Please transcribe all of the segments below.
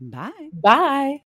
Bye. Bye.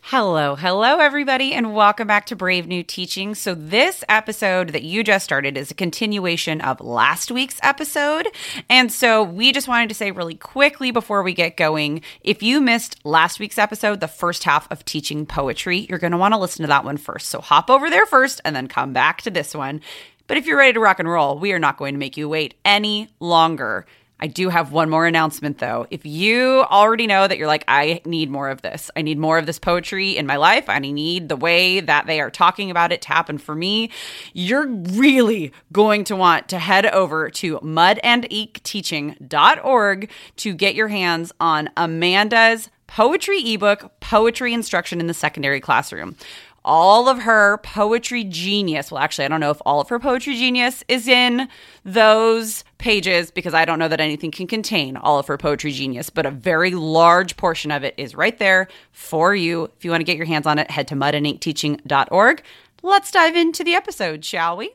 Hello, hello, everybody, and welcome back to Brave New Teaching. So, this episode that you just started is a continuation of last week's episode. And so, we just wanted to say really quickly before we get going if you missed last week's episode, the first half of teaching poetry, you're going to want to listen to that one first. So, hop over there first and then come back to this one. But if you're ready to rock and roll, we are not going to make you wait any longer. I do have one more announcement though. If you already know that you're like, I need more of this, I need more of this poetry in my life, and I need the way that they are talking about it to happen for me, you're really going to want to head over to mudandinkteaching.org to get your hands on Amanda's poetry ebook, Poetry Instruction in the Secondary Classroom all of her poetry genius. Well, actually, I don't know if all of her poetry genius is in those pages because I don't know that anything can contain all of her poetry genius, but a very large portion of it is right there for you. If you want to get your hands on it, head to mudandinkteaching.org. Let's dive into the episode, shall we?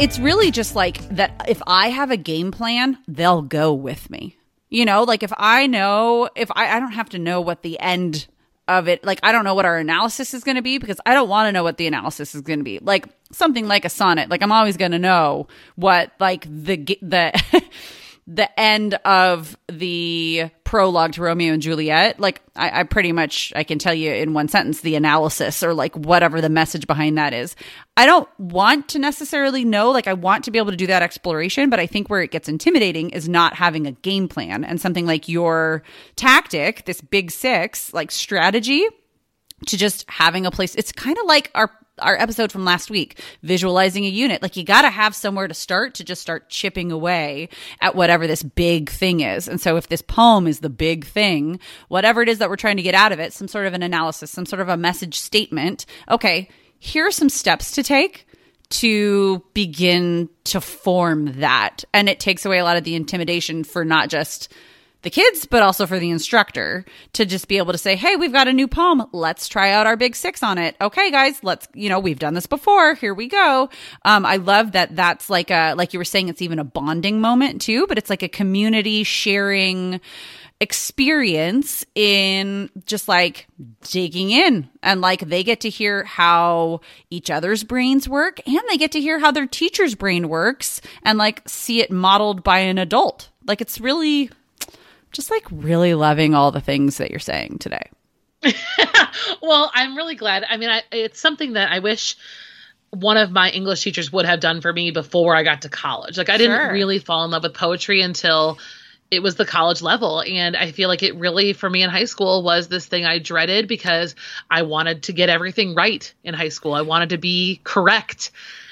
It's really just like that if I have a game plan, they'll go with me. You know, like if I know, if I, I don't have to know what the end of it, like I don't know what our analysis is going to be because I don't want to know what the analysis is going to be. Like something like a sonnet, like I'm always going to know what like the, the, the end of the prologue to Romeo and Juliet, like I, I, pretty much I can tell you in one sentence the analysis or like whatever the message behind that is. I don't want to necessarily know, like I want to be able to do that exploration, but I think where it gets intimidating is not having a game plan and something like your tactic, this big six, like strategy to just having a place. It's kind of like our our episode from last week, visualizing a unit. Like you got to have somewhere to start to just start chipping away at whatever this big thing is. And so if this poem is the big thing, whatever it is that we're trying to get out of it, some sort of an analysis, some sort of a message statement. Okay, here are some steps to take to begin to form that. And it takes away a lot of the intimidation for not just the kids, but also for the instructor to just be able to say, Hey, we've got a new poem. Let's try out our big six on it. Okay, guys, let's, you know, we've done this before. Here we go. Um, I love that that's like a, like you were saying, it's even a bonding moment too, but it's like a community sharing experience in just like digging in and like they get to hear how each other's brains work and they get to hear how their teacher's brain works and like see it modeled by an adult. Like it's really just like really loving all the things that you're saying today. well, I'm really glad. I mean, I, it's something that I wish one of my English teachers would have done for me before I got to college. Like, I didn't really fall in love with poetry until it was the college level. And I feel like it really, for me in high school, was this thing I dreaded because I wanted to get everything right in high school. I wanted to be correct.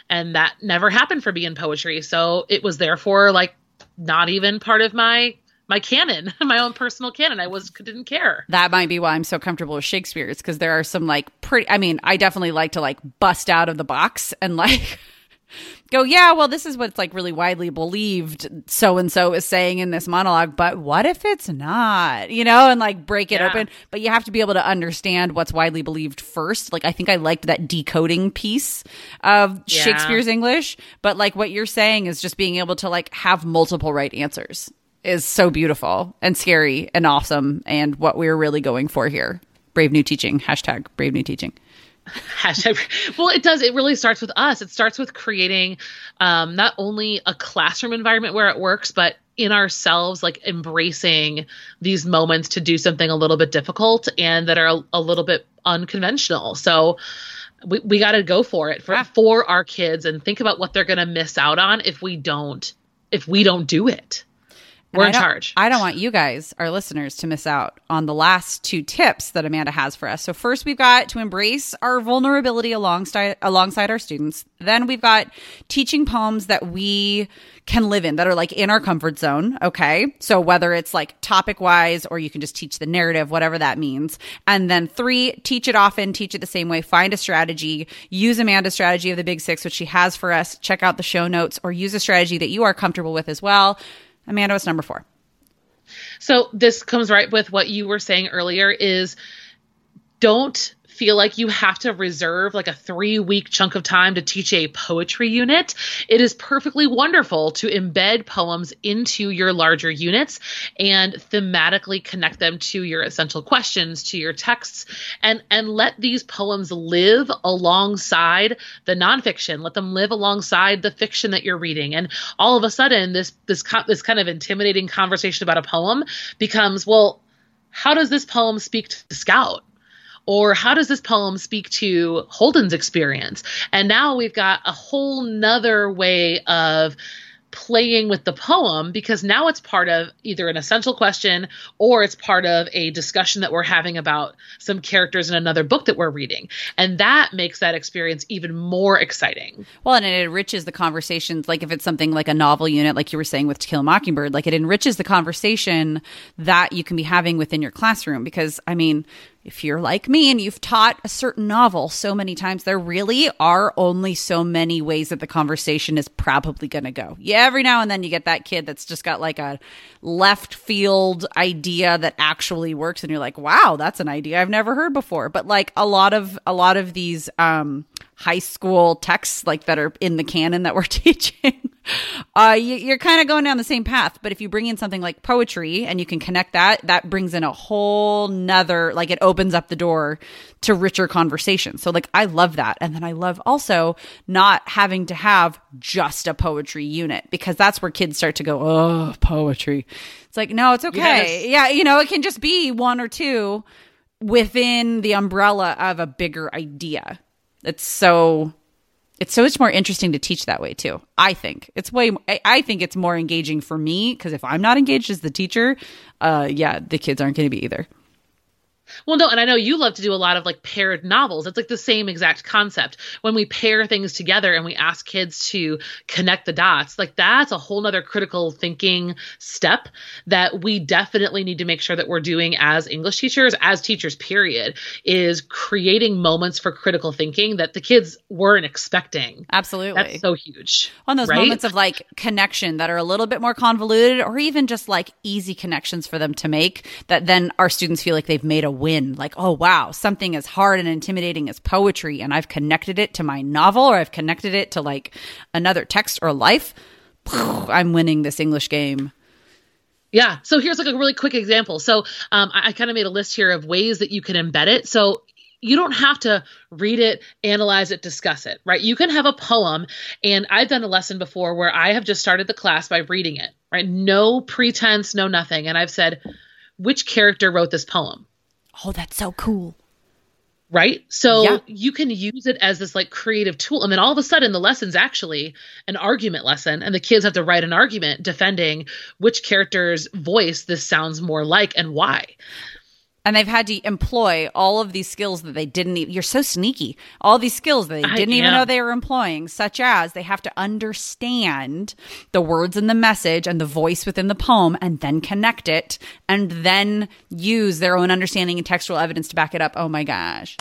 And that never happened for me in poetry. So it was therefore like not even part of my my canon, my own personal canon. I was didn't care. That might be why I'm so comfortable with Shakespeare's because there are some like pretty. I mean, I definitely like to like bust out of the box and like go, yeah, well, this is what's like really widely believed. So and so is saying in this monologue, but what if it's not? You know, and like break it yeah. open. But you have to be able to understand what's widely believed first. Like I think I liked that decoding piece of yeah. Shakespeare's English. But like what you're saying is just being able to like have multiple right answers is so beautiful and scary and awesome and what we're really going for here. Brave new teaching. Hashtag brave new teaching. Hashtag. Well, it does. It really starts with us. It starts with creating um, not only a classroom environment where it works, but in ourselves, like embracing these moments to do something a little bit difficult and that are a, a little bit unconventional. So we, we got to go for it for, yeah. for our kids and think about what they're going to miss out on if we don't if we don't do it. We're in charge. I don't want you guys, our listeners, to miss out on the last two tips that Amanda has for us. So first, we've got to embrace our vulnerability alongside alongside our students. Then we've got teaching poems that we can live in that are like in our comfort zone. Okay, so whether it's like topic wise or you can just teach the narrative, whatever that means. And then three, teach it often, teach it the same way. Find a strategy. Use Amanda's strategy of the Big Six, which she has for us. Check out the show notes, or use a strategy that you are comfortable with as well Amanda was number four. So this comes right with what you were saying earlier is don't feel like you have to reserve like a three week chunk of time to teach a poetry unit, it is perfectly wonderful to embed poems into your larger units and thematically connect them to your essential questions, to your texts, and, and let these poems live alongside the nonfiction. Let them live alongside the fiction that you're reading. And all of a sudden, this, this, this kind of intimidating conversation about a poem becomes, well, how does this poem speak to scout? Or how does this poem speak to Holden's experience? And now we've got a whole nother way of playing with the poem because now it's part of either an essential question or it's part of a discussion that we're having about some characters in another book that we're reading. And that makes that experience even more exciting. Well, and it enriches the conversations. Like if it's something like a novel unit, like you were saying with To Kill a Mockingbird, like it enriches the conversation that you can be having within your classroom. Because, I mean, if you're like me and you've taught a certain novel so many times, there really are only so many ways that the conversation is probably going to go. Yeah, every now and then you get that kid that's just got like a left field idea that actually works and you're like, "Wow, that's an idea I've never heard before." But like a lot of a lot of these um high school texts like that are in the canon that we're teaching uh, you, are kind of going down the same path. But if you bring in something like poetry and you can connect that that brings in a whole nother like it opens up the door to richer conversation so like i love that. And then i love also not having to have just a poetry unit because that's where kids start to go oh poetry. It's like no it's okay. Yes. yeah you know it can just be one or two within the umbrella of a bigger idea it's so it's so much more interesting to teach that way too. I think it's way. I think it's more engaging for me because if I'm not engaged as the teacher, uh, yeah, the kids aren't going to be either. Well, no, and I know you love to do a lot of like paired novels. It's like the same exact concept. When we pair things together and we ask kids to connect the dots, like that's a whole nother critical thinking step that we definitely need to make sure that we're doing as English teachers, as teachers, period, is creating moments for critical thinking that the kids weren't expecting. Absolutely. That's so huge. On those right? moments of like connection that are a little bit more convoluted or even just like easy connections for them to make that then our students feel like they've made a win. Like, oh, wow, something as hard and intimidating as poetry, and I've connected it to my novel or I've connected it to like another text or life. I'm winning this English game. Yeah. So here's like a really quick example. So um, I, I kind of made a list here of ways that you can embed it. So you don't have to read it, analyze it, discuss it, right? You can have a poem, and I've done a lesson before where I have just started the class by reading it, right? No pretense, no nothing. And I've said, which character wrote this poem? Oh, that's so cool. Right. So Yeah. you can use it as this like creative tool. And then all of a sudden, the lesson's actually an argument lesson, and the kids have to write an argument defending which character's voice this sounds more like and why. And they've had to employ all of these skills that they didn't even, you're so sneaky. All these skills that they didn't even know they were employing, such as they have to understand the words in the message and the voice within the poem and then connect it and then use their own understanding and textual evidence to back it up. Oh my gosh.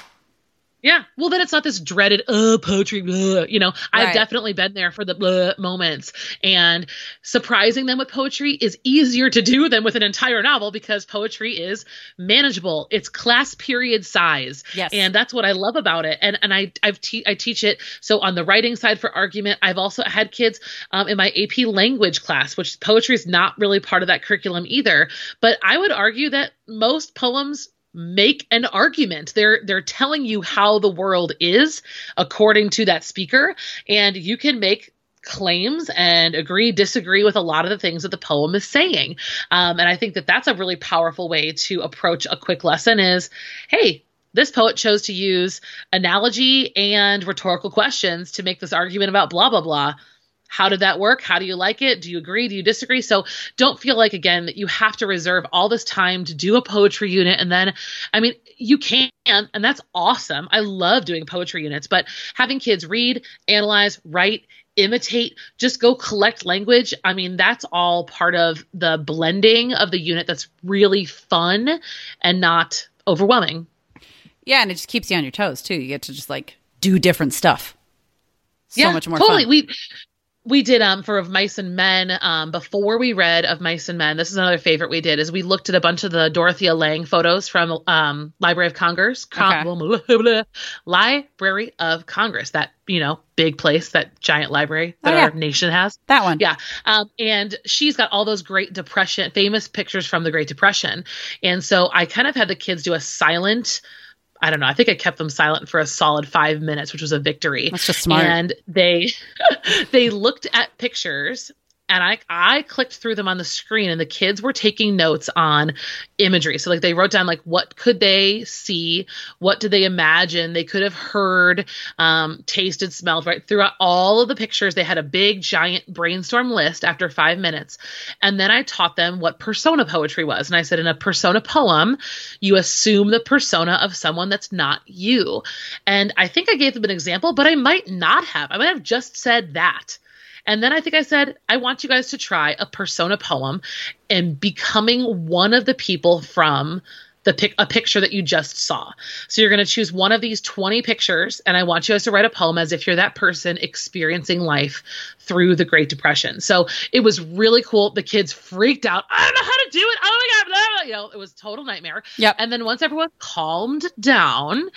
Yeah. Well, then it's not this dreaded, uh, poetry, blah. you know, I've definitely been there for the blah moments. And surprising them with poetry is easier to do than with an entire novel because poetry is manageable. It's class period size. Yes. And that's what I love about it. And, and I, I've te- I teach it. So on the writing side for argument, I've also had kids, um, in my AP language class, which poetry is not really part of that curriculum either. But I would argue that most poems make an argument. They're they're telling you how the world is according to that speaker. And you can make claims and agree disagree with a lot of the things that the poem is saying. Um, and i think that that's a really powerful way to approach a quick lesson is hey this poet chose to use analogy and rhetorical questions to make this argument about blah blah blah how did that work? How do you like it? Do you agree? Do you disagree? So don't feel like, again, that you have to reserve all this time to do a poetry unit. And then, I mean, you can, and that's awesome. I love doing poetry units, but having kids read, analyze, write, imitate, just go collect language. I mean, that's all part of the blending of the unit that's really fun and not overwhelming. Yeah. And it just keeps you on your toes too. You get to just like do different stuff. So much more totally. fun. We we did um for of mice and men um before we read of mice and men. This is another favorite we did is we looked at a bunch of the Dorothea Lange photos from um Library of Congress, Con- Library of Congress, that you know big place, that giant library that Oh, yeah. our nation has. that one. Yeah. Um, and she's got all those great depression, famous pictures from the Great Depression. And so I kind of had the kids do a silent, I don't know, I think I kept them silent for a solid five minutes, which was a victory. That's just smart. And they, they looked at pictures and I, I clicked through them on the screen and the kids were taking notes on imagery. So like they wrote down like what could they see? What did they imagine? They could have heard, um, tasted, smelled, right? Throughout all of the pictures, they had a big giant brainstorm list after five minutes. And then I taught them what persona poetry was. And I said, in a persona poem, you assume the persona of someone that's not you. And I think I gave them an example, but I might not have. I might have just said that. And then I think I said, I want you guys to try a persona poem and becoming one of the people from the pic- a picture that you just saw. So you're going to choose one of these 20 pictures and I want you guys to write a poem as if you're that person experiencing life through the Great Depression. So it was really cool. The kids freaked out. I don't know how to do it. Oh my god, blah, blah. you know, it was total nightmare. Yep. And then once everyone calmed down,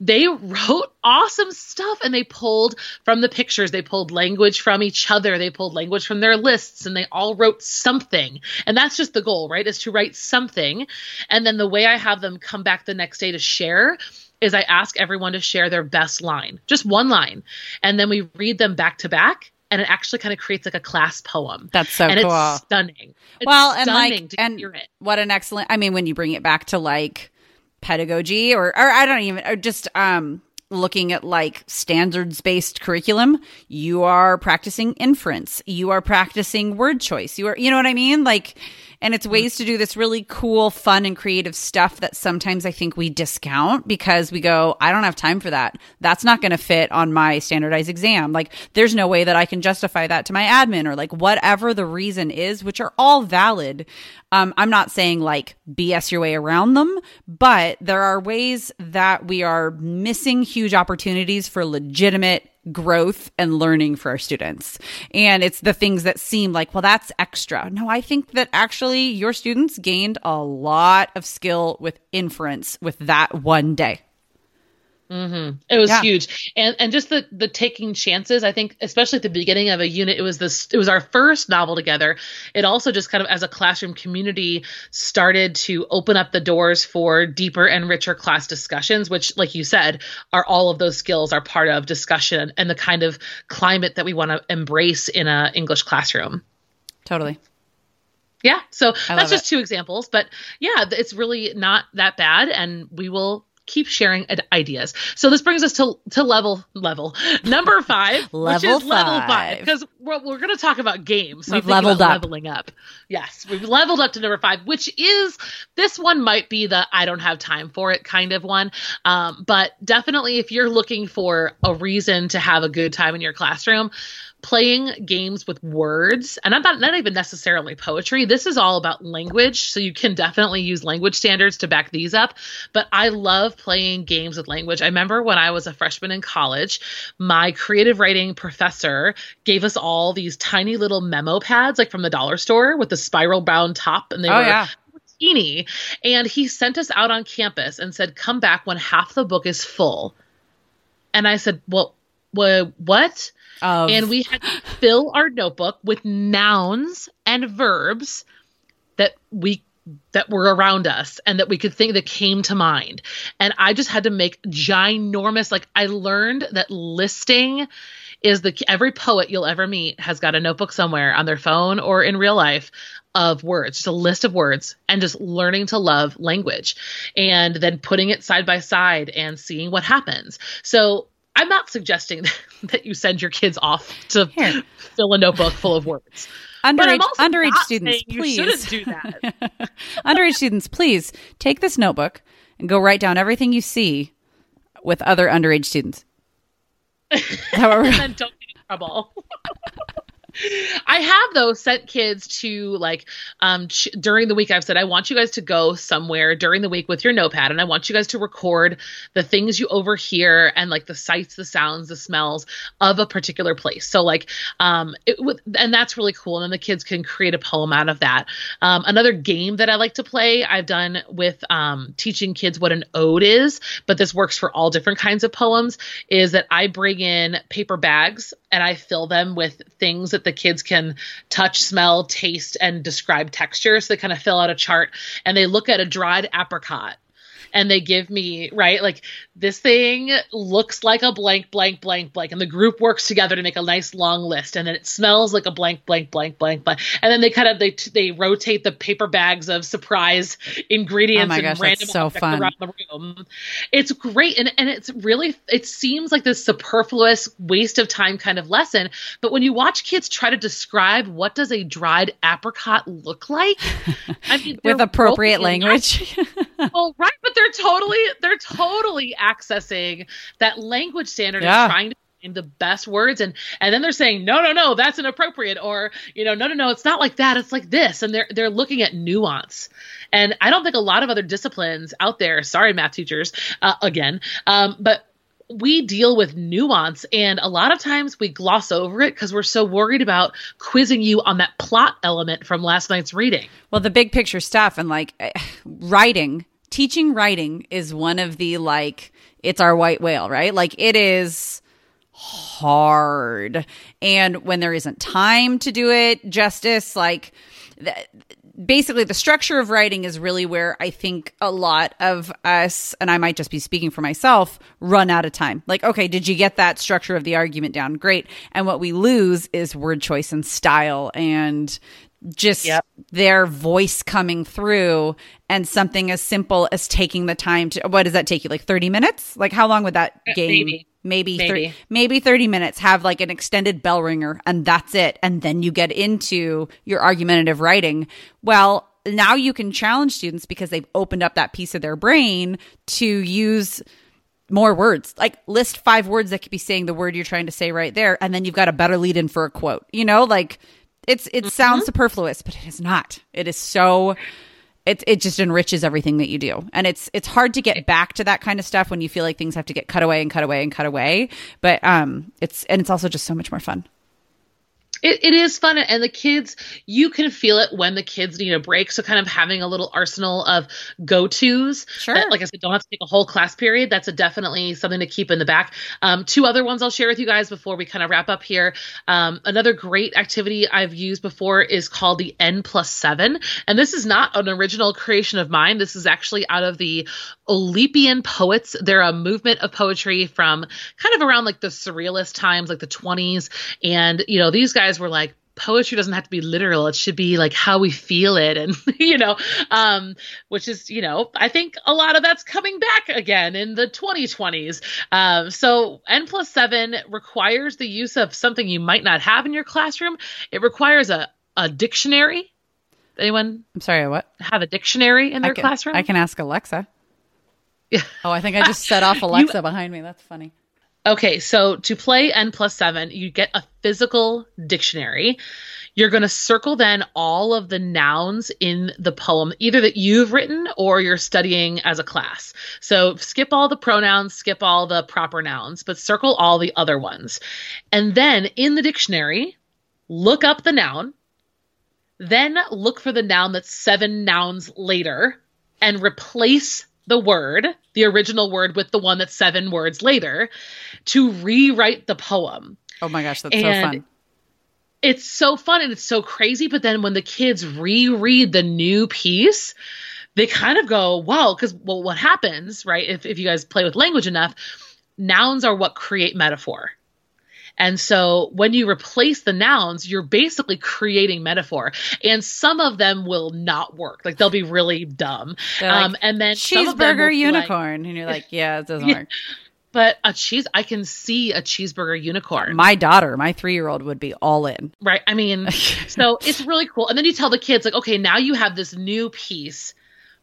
they wrote awesome stuff and they pulled from the pictures, they pulled language from each other, they pulled language from their lists, and they all wrote something. And that's just the goal, right? Is to write something. And then the way I have them come back the next day to share is I ask everyone to share their best line, just one line. And then we read them back to back. And it actually kind of creates like a class poem. That's so and cool. it's stunning. It's well, and stunning like, and hear it. what an excellent. I mean, when you bring it back to like pedagogy, or or I don't even, or just um looking at like standards based curriculum, you are practicing inference, you are practicing word choice, you are, you know what I mean, like. And it's ways to do this really cool, fun, and creative stuff that sometimes I think we discount because we go, I don't have time for that. That's not going to fit on my standardized exam. Like, there's no way that I can justify that to my admin or like whatever the reason is, which are all valid. Um, I'm not saying like BS your way around them, but there are ways that we are missing huge opportunities for legitimate growth and learning for our students. And it's the things that seem like, well, that's extra. No, I think that actually your students gained a lot of skill with inference with that one day. Mm-hmm. It was yeah. huge, and and just the the taking chances. I think, especially at the beginning of a unit, it was this. It was our first novel together. It also just kind of, as a classroom community, started to open up the doors for deeper and richer class discussions. Which, like you said, are all of those skills are part of discussion and the kind of climate that we want to embrace in a English classroom. Totally. Yeah, so that's just it. two examples, but yeah, it's really not that bad, and we will keep sharing ideas. So this brings us to to level level number five, level which is five. level five, because we're, we're going to talk about games. So we've leveled up, leveling up. Yes, we've leveled up to number five, which is this one might be the I don't have time for it kind of one. Um, but definitely, if you're looking for a reason to have a good time in your classroom, playing games with words and I'm not not even necessarily poetry. This is all about language, so you can definitely use language standards to back these up. But I love playing games with language. I remember when I was a freshman in college, my creative writing professor gave us all these tiny little memo pads like from the dollar store with the spiral bound top and they oh, were yeah. teeny and he sent us out on campus and said come back when half the book is full. And I said, "Well, what?" Of... And we had to fill our notebook with nouns and verbs that we that were around us and that we could think that came to mind. And I just had to make ginormous like I learned that listing is the every poet you'll ever meet has got a notebook somewhere on their phone or in real life of words, just a list of words, and just learning to love language and then putting it side by side and seeing what happens. So I'm not suggesting that you send your kids off to Here. fill a notebook full of words. Underage, underage students, please. You shouldn't do that. underage students, please take this notebook and go write down everything you see with other underage students. and then don't get in trouble. I have though sent kids to like um ch- during the week I've said I want you guys to go somewhere during the week with your notepad and I want you guys to record the things you overhear and like the sights, the sounds, the smells of a particular place. So like um it, and that's really cool and then the kids can create a poem out of that. Um another game that I like to play I've done with um teaching kids what an ode is, but this works for all different kinds of poems is that I bring in paper bags and I fill them with things that the kids can touch, smell, taste, and describe texture. So they kind of fill out a chart and they look at a dried apricot and they give me right like this thing looks like a blank blank blank blank and the group works together to make a nice long list and then it smells like a blank blank blank blank blank. And then they kind of they they rotate the paper bags of surprise ingredients oh and gosh, random so fun. around the room. It's great and and it's really it seems like this superfluous waste of time kind of lesson but when you watch kids try to describe what does a dried apricot look like I mean, with appropriate language. Well right but they're totally they're totally accessing that language standard yeah. and trying to find the best words. And and then they're saying no no no that's inappropriate. Or you know no no no it's not like that. It's like this. And they're they're looking at nuance. And i don't think a lot of other disciplines out there sorry math teachers uh, again um, but we deal with nuance. And a lot of times we gloss over it because we're so worried about quizzing you on that plot element from last night's reading. Well the big picture stuff and like writing teaching writing is one of the like it's our white whale, right? Like it is hard. And when there isn't time to do it justice, like th- basically the structure of writing is really where I think a lot of us, and I might just be speaking for myself, run out of time. Like, okay, did you get that structure of the argument down? Great. And what we lose is word choice and style and just yep. their voice coming through and something as simple as taking the time to what does that take you like 30 minutes like how long would that uh, game maybe maybe maybe. 30, maybe 30 minutes have like an extended bell ringer and that's it and then you get into your argumentative writing well now you can challenge students because they've opened up that piece of their brain to use more words. Like list five words that could be saying the word you're trying to say right there, and then you've got a better lead in for a quote. You know, like it's it mm-hmm. sounds superfluous, but it is not. It is so it it just enriches everything that you do. And it's it's hard to get back to that kind of stuff when you feel like things have to get cut away and cut away and cut away. But um it's and it's also just so much more fun. It, it is fun and the kids you can feel it when the kids need a break so kind of having a little arsenal of go-to's sure that, like i said don't have to take a whole class period that's a definitely something to keep in the back um, two other ones i'll share with you guys before we kind of wrap up here um, another great activity i've used before is called the n plus seven and this is not an original creation of mine this is actually out of the Oulipian poets. They're a movement of poetry from kind of around like the surrealist times, like the 20s. And, you know, these guys were like, poetry doesn't have to be literal. It should be like how we feel it and you know um which is you know i think a lot of that's coming back again in the 2020s um so n plus 7 requires the use of something you might not have in your classroom. It requires a a dictionary. Anyone i'm sorry what? have a dictionary in their I can, classroom? I can ask alexa. Oh, I think I just set off Alexa you, behind me. That's funny. Okay, so to play N plus seven, you get a physical dictionary. You're going to circle then all of the nouns in the poem, either that you've written or you're studying as a class. So skip all the pronouns, skip all the proper nouns, but circle all the other ones. And then in the dictionary, look up the noun, then look for the noun that's seven nouns later and replace the word, the original word, with the one that's seven words later to rewrite the poem. Oh my gosh, that's and so fun. It's so fun and it's so crazy. But then when the kids reread the new piece, they kind of go, wow, because well, what happens, right? If, if you guys play with language enough, nouns are what create metaphor. And so when you replace the nouns, you're basically creating metaphor. And some of them will not work. Like they'll be really dumb. Like, um, and then cheeseburger unicorn. Like, and you're like, yeah, it doesn't work. But a cheese, I can see a cheeseburger unicorn. My daughter, my three year old, would be all in. Right. I mean, so it's really cool. And then you tell the kids, like, okay, now you have this new piece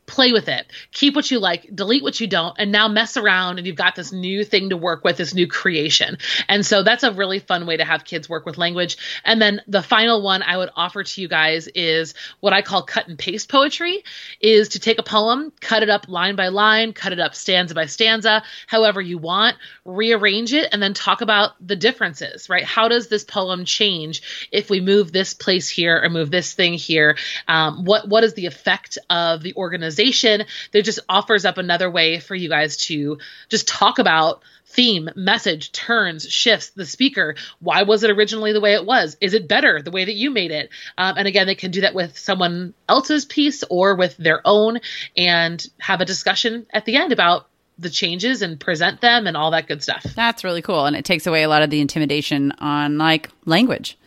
play with it. Keep what you like delete what you don't and now mess around and you've got this new thing to work with this new creation. And so that's a really fun way to have kids work with language. And then the final one i would offer to you guys is what i call cut and paste poetry is to take a poem cut it up line by line cut it up stanza by stanza however you want rearrange it and then talk about the differences right? How does this poem change if we move this place here or move this thing here? Um, what what is the effect of the organization organization that just offers up another way for you guys to just talk about theme, message, turns, shifts, the speaker. Why was it originally the way it was? Is it better the way that you made it? Um, and again, they can do that with someone else's piece or with their own and have a discussion at the end about the changes and present them and all that good stuff. That's really cool. And it takes away a lot of the intimidation on like language.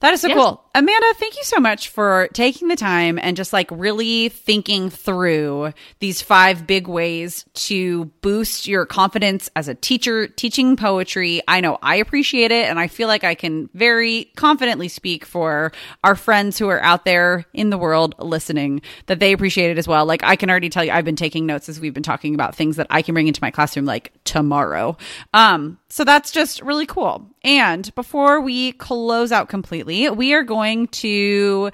That is so yes. cool. Amanda, thank you so much for taking the time and just like really thinking through these five big ways to boost your confidence as a teacher teaching poetry. I know I appreciate it and I feel like I can very confidently speak for our friends who are out there in the world listening that they appreciate it as well. Like I can already tell you I've been taking notes as we've been talking about things that I can bring into my classroom like tomorrow. Um so that's just really cool. And before we close out completely, we are going to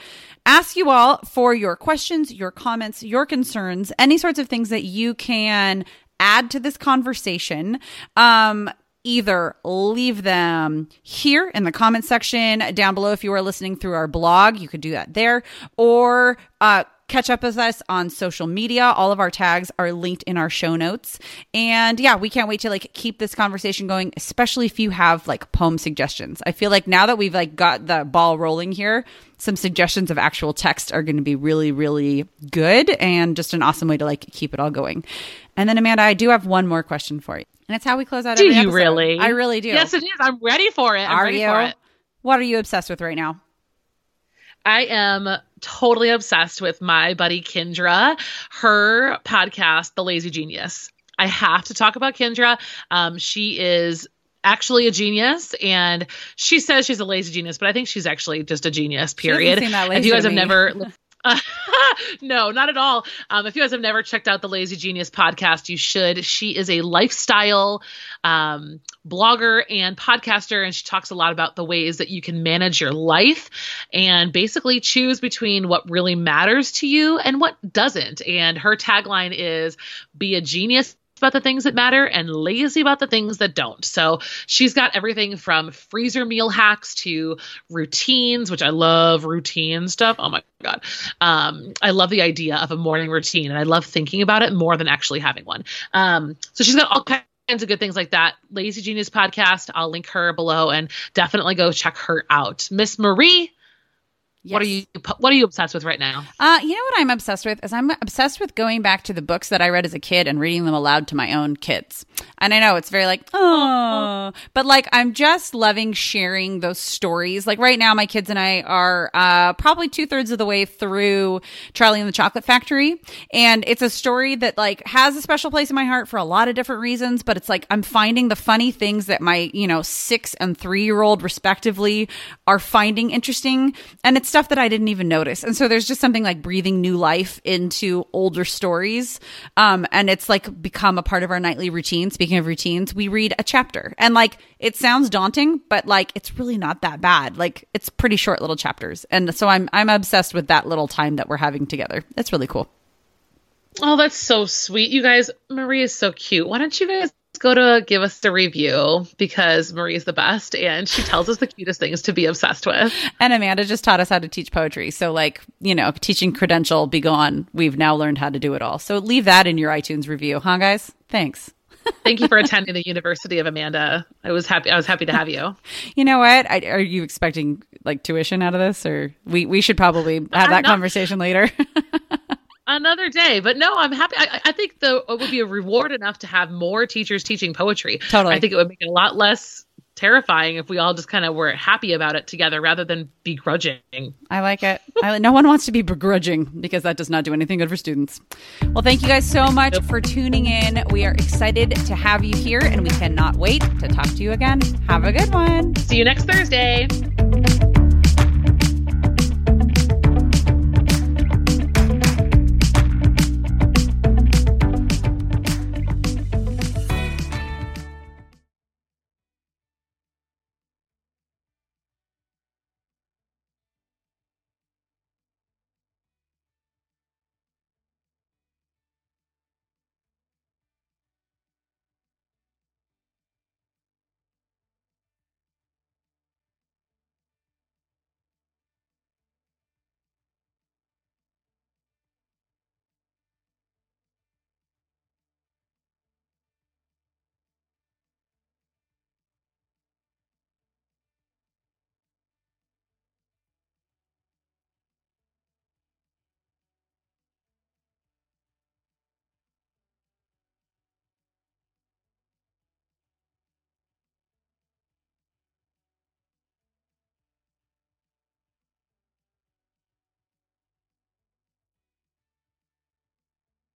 ask you all for your questions, your comments, your concerns, any sorts of things that you can add to this conversation. Um, either leave them here in the comment section down below if you are listening through our blog you could do that there or uh, catch up with us on social media. All of our tags are linked in our show notes. And yeah, we can't wait to like keep this conversation going, especially if you have like poem suggestions. I feel like now that we've like got the ball rolling here, some suggestions of actual text are going to be really, really good and just an awesome way to like keep it all going. And then Amanda, I do have one more question for you. And it's how we close out. Do you episode. really? I really do. Yes, it is. I'm ready for it. I'm are ready you? for it. What are you obsessed with right now? I am totally obsessed with my buddy Kendra, her podcast, The Lazy Genius. I have to talk about Kendra. Um, she is actually a genius and she says she's a lazy genius but i think she's actually just a genius period if you guys have never No, not at all. Um, if you guys have never checked out the Lazy Genius podcast, you should. She is a lifestyle um, blogger and podcaster, and she talks a lot about the ways that you can manage your life and basically choose between what really matters to you and what doesn't. And her tagline is be a genius about the things that matter and lazy about the things that don't. So she's got everything from freezer meal hacks to routines, which I love routine stuff. Oh my God. Um, I love the idea of a morning routine and I love thinking about it more than actually having one. Um, so she's got all kinds of good things like that. Lazy Genius podcast. I'll link her below and definitely go check her out. Miss Marie, Yes. What are you What are you obsessed with right now? Uh, you know what I'm obsessed with is I'm obsessed with going back to the books that I read as a kid and reading them aloud to my own kids. And I know it's very like oh, but like I'm just loving sharing those stories. Like right now, my kids and I are uh, probably two thirds of the way through Charlie and the Chocolate Factory, and it's a story that like has a special place in my heart for a lot of different reasons. But it's like I'm finding the funny things that my you know six and three year old respectively are finding interesting, and it's stuff that I didn't even notice. And so there's just something like breathing new life into older stories. Um, and it's like become a part of our nightly routine. Speaking of routines, we read a chapter. And like it sounds daunting, but like it's really not that bad. Like it's pretty short little chapters. And so I'm I'm obsessed with that little time that we're having together. That's really cool. Oh, that's so sweet. You guys, Marie is so cute. Why don't you guys go to give us the review because Marie's the best and she tells us the cutest things to be obsessed with. And Amanda just taught us how to teach poetry. So, like, you know, teaching credential be gone. We've now learned how to do it all. So, leave that in your iTunes review, huh, guys? Thanks. Thank you for attending the University of Amanda. I was happy. I was happy to have you. You know what? I, are you expecting like tuition out of this, or we we should probably have I'm that not- conversation later? another day. But no, I'm happy. I, I, think the it would be a reward enough to have more teachers teaching poetry. Totally. I think it would make it a lot less terrifying if we all just kind of were happy about it together rather than begrudging. I like it. I, no one wants to be begrudging because that does not do anything good for students. Well, thank you guys so much for tuning in. We are excited to have you here and we cannot wait to talk to you again. Have a good one. See you next Thursday.